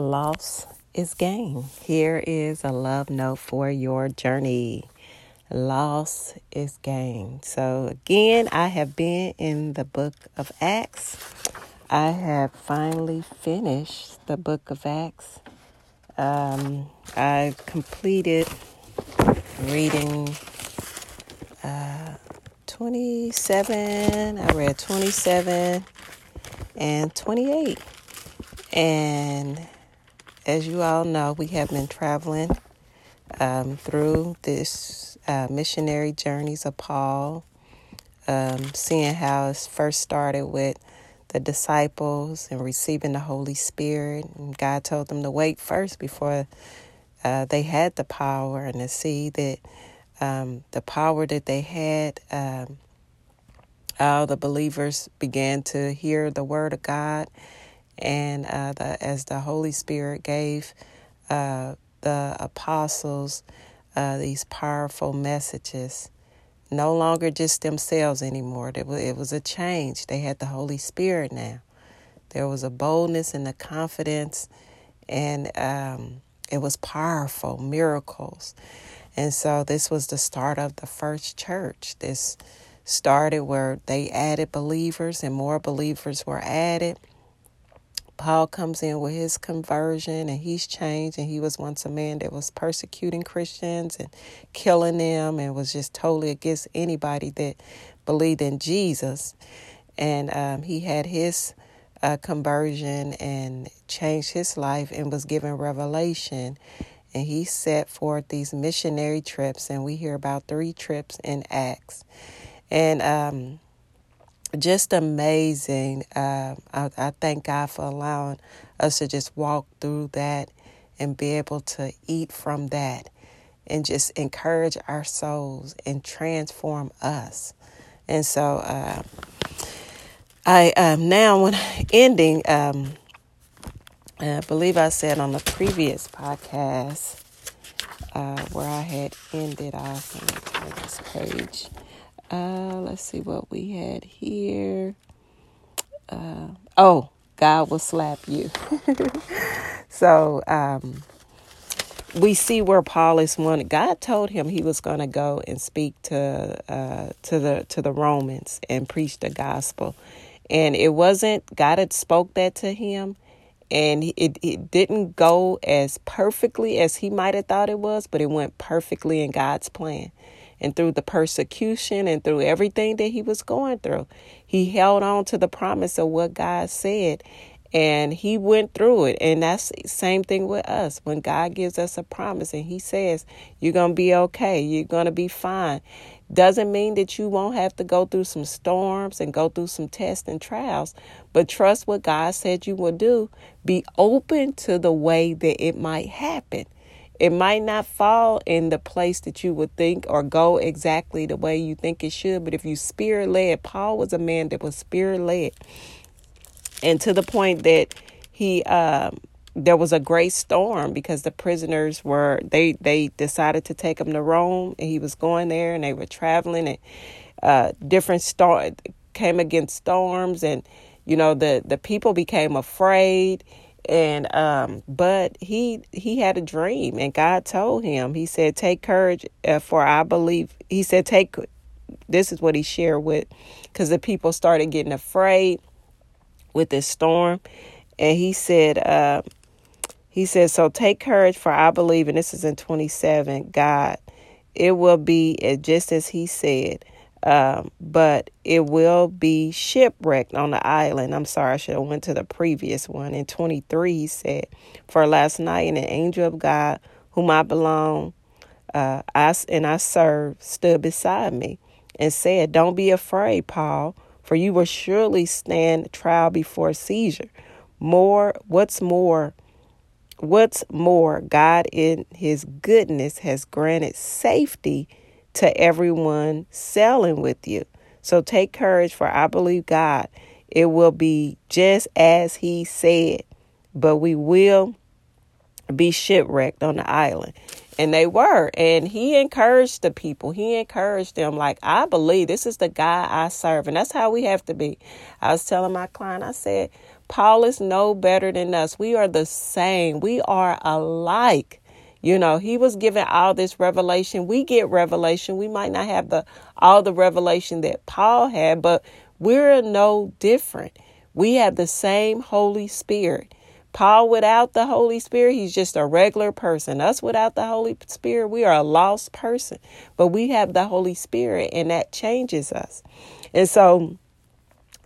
loss is gain. Here is a love note for your journey. Loss is gain. So, again, I have been in the book of Acts. I have finally finished the book of Acts. Um, I completed reading uh, 27. I read 27 and 28. And as you all know, we have been traveling um, through this uh, missionary journeys of Paul, um, seeing how it first started with the disciples and receiving the Holy Spirit. And God told them to wait first before uh, they had the power and to see that um, the power that they had, um, all the believers began to hear the word of God and uh, the, as the Holy Spirit gave uh, the apostles uh, these powerful messages, no longer just themselves anymore. It was, it was a change. They had the Holy Spirit now. There was a boldness and a confidence, and um, it was powerful miracles. And so this was the start of the first church. This started where they added believers, and more believers were added Paul comes in with his conversion and he's changed and he was once a man that was persecuting Christians and killing them and was just totally against anybody that believed in Jesus. And um, he had his uh, conversion and changed his life and was given revelation. And he set forth these missionary trips, and we hear about three trips in Acts. And um, just amazing. Uh, I, I thank God for allowing us to just walk through that and be able to eat from that and just encourage our souls and transform us. And so uh, I um, now when ending, um, I believe I said on the previous podcast uh, where I had ended off. Me this page. Uh, let's see what we had here. Uh, oh, God will slap you. so um, we see where Paul is wanted. God told him he was going to go and speak to uh, to the to the Romans and preach the gospel, and it wasn't God had spoke that to him, and it it didn't go as perfectly as he might have thought it was, but it went perfectly in God's plan and through the persecution and through everything that he was going through, he held on to the promise of what God said and he went through it. And that's the same thing with us. When god gives us a promise and he says you're going to be okay. You're going to be fine doesn't mean that you won't have to go through some storms and go through some tests and trials but trust what god said you will do. Be open to the way that it might happen it might not fall in the place that you would think or go exactly the way you think it should, but if you spirit led, Paul was a man that was spirit led. And to the point that he um, there was a great storm because the prisoners were they they decided to take him to Rome and he was going there and they were traveling and uh, different storm came against storms and you know the the people became afraid and um but he he had a dream and god told him he said take courage uh, for i believe he said take this is what he shared with because the people started getting afraid with this storm. And he said uh he said so take courage for i believe and this is in 27 god it will be uh, just as he said um, but it will be shipwrecked on the island. I'm sorry, I should have went to the previous one. In 23, he said, For last night, an angel of God, whom I belong, uh, I, and I serve, stood beside me and said, Don't be afraid, Paul, for you will surely stand trial before Caesar. More, what's more, what's more, God in his goodness has granted safety to everyone selling with you. So take courage, for I believe God. It will be just as He said, but we will be shipwrecked on the island. And they were. And he encouraged the people. He encouraged them, like, I believe this is the guy I serve. And that's how we have to be. I was telling my client, I said, Paul is no better than us. We are the same. We are alike. You know, he was given all this revelation. We get revelation. We might not have the all the revelation that Paul had, but we're no different. We have the same Holy Spirit. Paul without the Holy Spirit, he's just a regular person. Us without the Holy Spirit, we are a lost person. But we have the Holy Spirit, and that changes us. And so,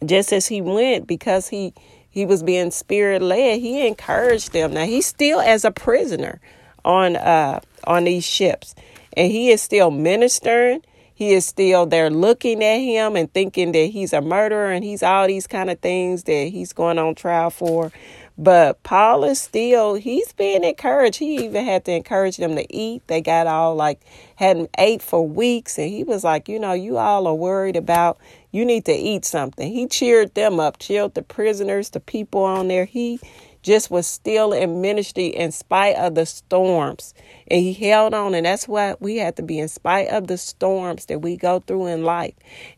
just as he went, because he he was being spirit led, he encouraged them. Now he's still as a prisoner on uh on these ships, and he is still ministering. He is still there looking at him and thinking that he's a murderer and he's all these kind of things that he's going on trial for. But Paul is still, he's being encouraged. He even had to encourage them to eat. They got all like, hadn't ate for weeks. And he was like, you know, you all are worried about, you need to eat something. He cheered them up, cheered the prisoners, the people on there. He just was still in ministry in spite of the storms. And he held on, and that's what we have to be in spite of the storms that we go through in life.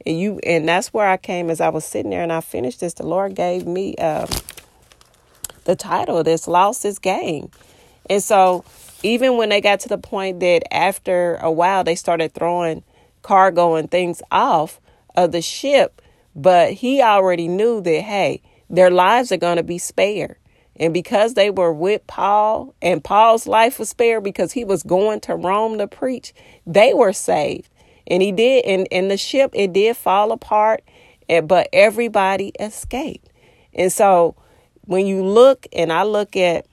And you and that's where I came as I was sitting there and I finished this. The Lord gave me uh, the title of this Lost is gain. And so even when they got to the point that after a while they started throwing cargo and things off of the ship, but he already knew that hey, their lives are going to be spared. And because they were with Paul and Paul's life was spared because he was going to Rome to preach, they were saved. And he did, and, and the ship, it did fall apart, but everybody escaped. And so when you look, and I look at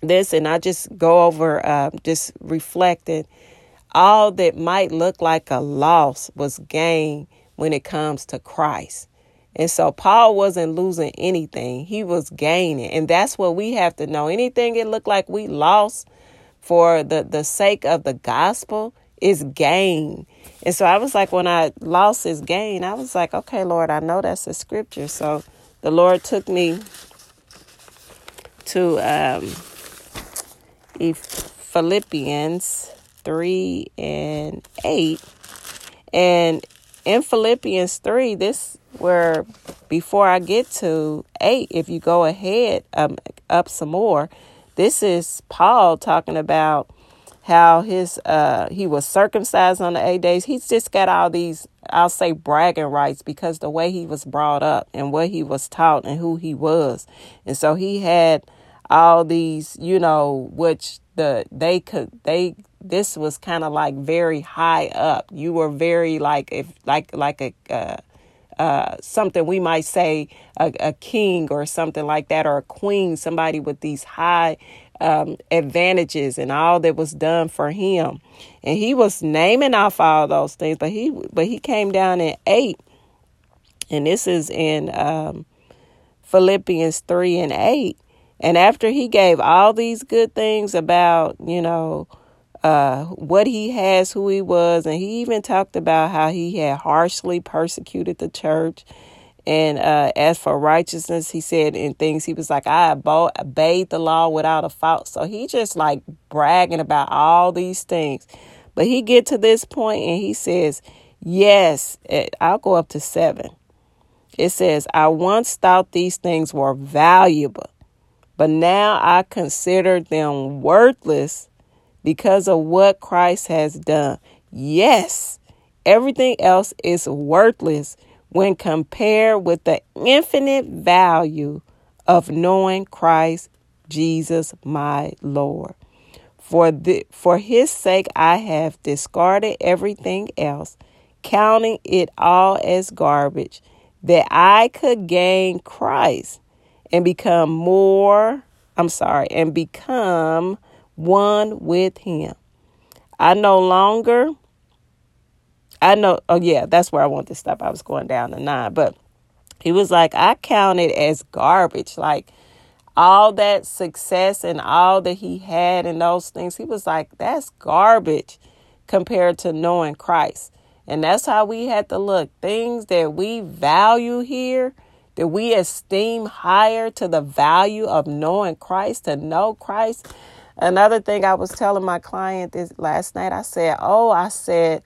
this and I just go over, uh, just reflecting, all that might look like a loss was gain when it comes to Christ. And so Paul wasn't losing anything, he was gaining. And that's what we have to know. Anything it looked like we lost for the, the sake of the gospel is gain. And so I was like, when I lost his gain, I was like, okay, Lord, I know that's a scripture. So the Lord took me to um, Philippians 3 and 8. And in Philippians 3, this where before I get to 8, if you go ahead um, up some more, this is Paul talking about how his uh he was circumcised on the eight days. He's just got all these I'll say bragging rights because the way he was brought up and what he was taught and who he was. And so he had all these, you know, which the they could they this was kind of like very high up. You were very like if like like a uh, uh, something we might say a, a, king or something like that or a queen, somebody with these high um, advantages and all that was done for him. And he was naming off all those things, but he but he came down and eight. and this is in um, Philippians three and eight. And after he gave all these good things about, you know, uh, what he has, who he was, and he even talked about how he had harshly persecuted the church. And uh, as for righteousness, he said in things, he was like, I obeyed the law without a fault. So he just like bragging about all these things. But he get to this point and he says, yes, I'll go up to seven. It says, I once thought these things were valuable, but now I consider them worthless because of what Christ has done. Yes, everything else is worthless when compared with the infinite value of knowing Christ Jesus my Lord. For the for his sake I have discarded everything else, counting it all as garbage, that I could gain Christ and become more, I'm sorry, and become one with him. I no longer, I know, oh yeah, that's where I want to stop. I was going down to nine, but he was like, I count it as garbage. Like all that success and all that he had and those things, he was like, that's garbage compared to knowing Christ. And that's how we had to look. Things that we value here, that we esteem higher to the value of knowing Christ, to know Christ Another thing I was telling my client this last night, I said, Oh, I said,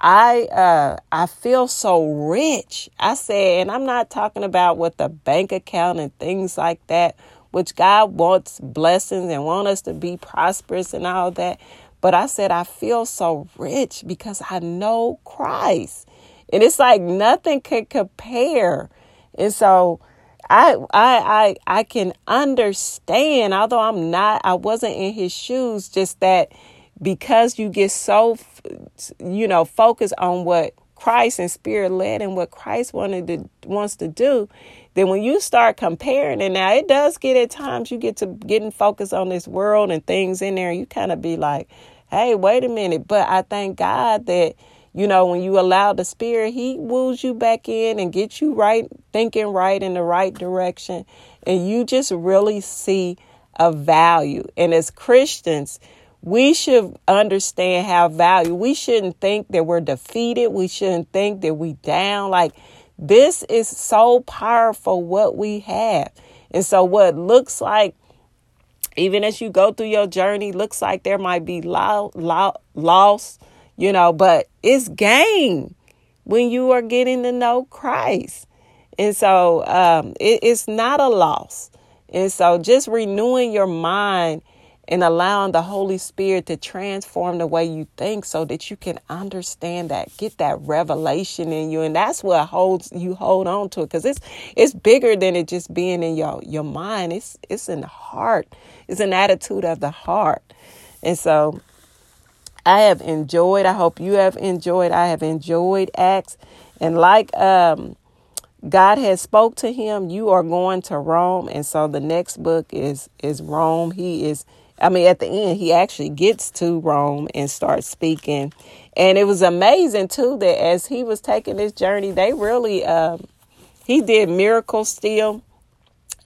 I uh I feel so rich. I said, and I'm not talking about with the bank account and things like that, which God wants blessings and want us to be prosperous and all that. But I said I feel so rich because I know Christ. And it's like nothing can compare. And so I I I I can understand, although I'm not I wasn't in his shoes, just that because you get so you know focused on what Christ and spirit led and what Christ wanted to wants to do, then when you start comparing and now it does get at times you get to getting focused on this world and things in there, you kind of be like, hey, wait a minute. But I thank God that, you know, when you allow the spirit, he woos you back in and gets you right, thinking right in the right direction. And you just really see a value. And as Christians, we should understand how value. We shouldn't think that we're defeated. We shouldn't think that we down. Like this is so powerful what we have. And so what looks like even as you go through your journey looks like there might be lo- lo- loss, you know, but it's gain when you are getting to know Christ. And so um, it, it's not a loss. And so just renewing your mind and allowing the Holy Spirit to transform the way you think so that you can understand that, get that revelation in you. And that's what holds you hold on to it because it's it's bigger than it just being in your, your mind. It's it's in the heart. It's an attitude of the heart. And so I have enjoyed, I hope you have enjoyed, I have enjoyed Acts. And like um God has spoke to him, you are going to Rome. And so the next book is is Rome. He is I mean, at the end, he actually gets to Rome and starts speaking. And it was amazing, too, that as he was taking this journey, they really, um, he did miracles still.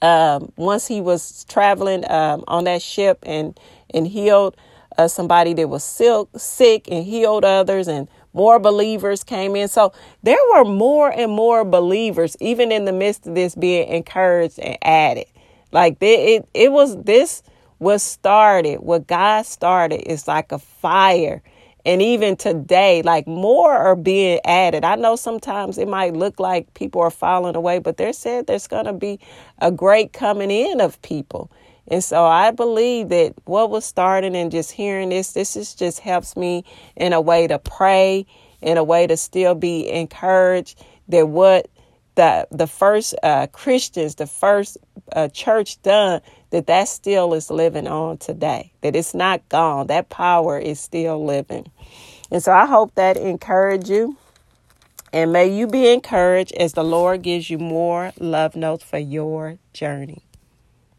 Um, once he was traveling um, on that ship and, and healed uh, somebody that was sick, sick and healed others, and more believers came in. So there were more and more believers, even in the midst of this, being encouraged and added. Like it, it, it was this was started, what God started, is like a fire. And even today, like more are being added. I know sometimes it might look like people are falling away, but they're said there's going to be a great coming in of people. And so I believe that what was starting and just hearing this, this is just helps me in a way to pray, in a way to still be encouraged that what the the first uh, Christians, the first uh, church done, that that still is living on today. That it's not gone. That power is still living. And so I hope that encourage you. And may you be encouraged as the Lord gives you more love notes for your journey.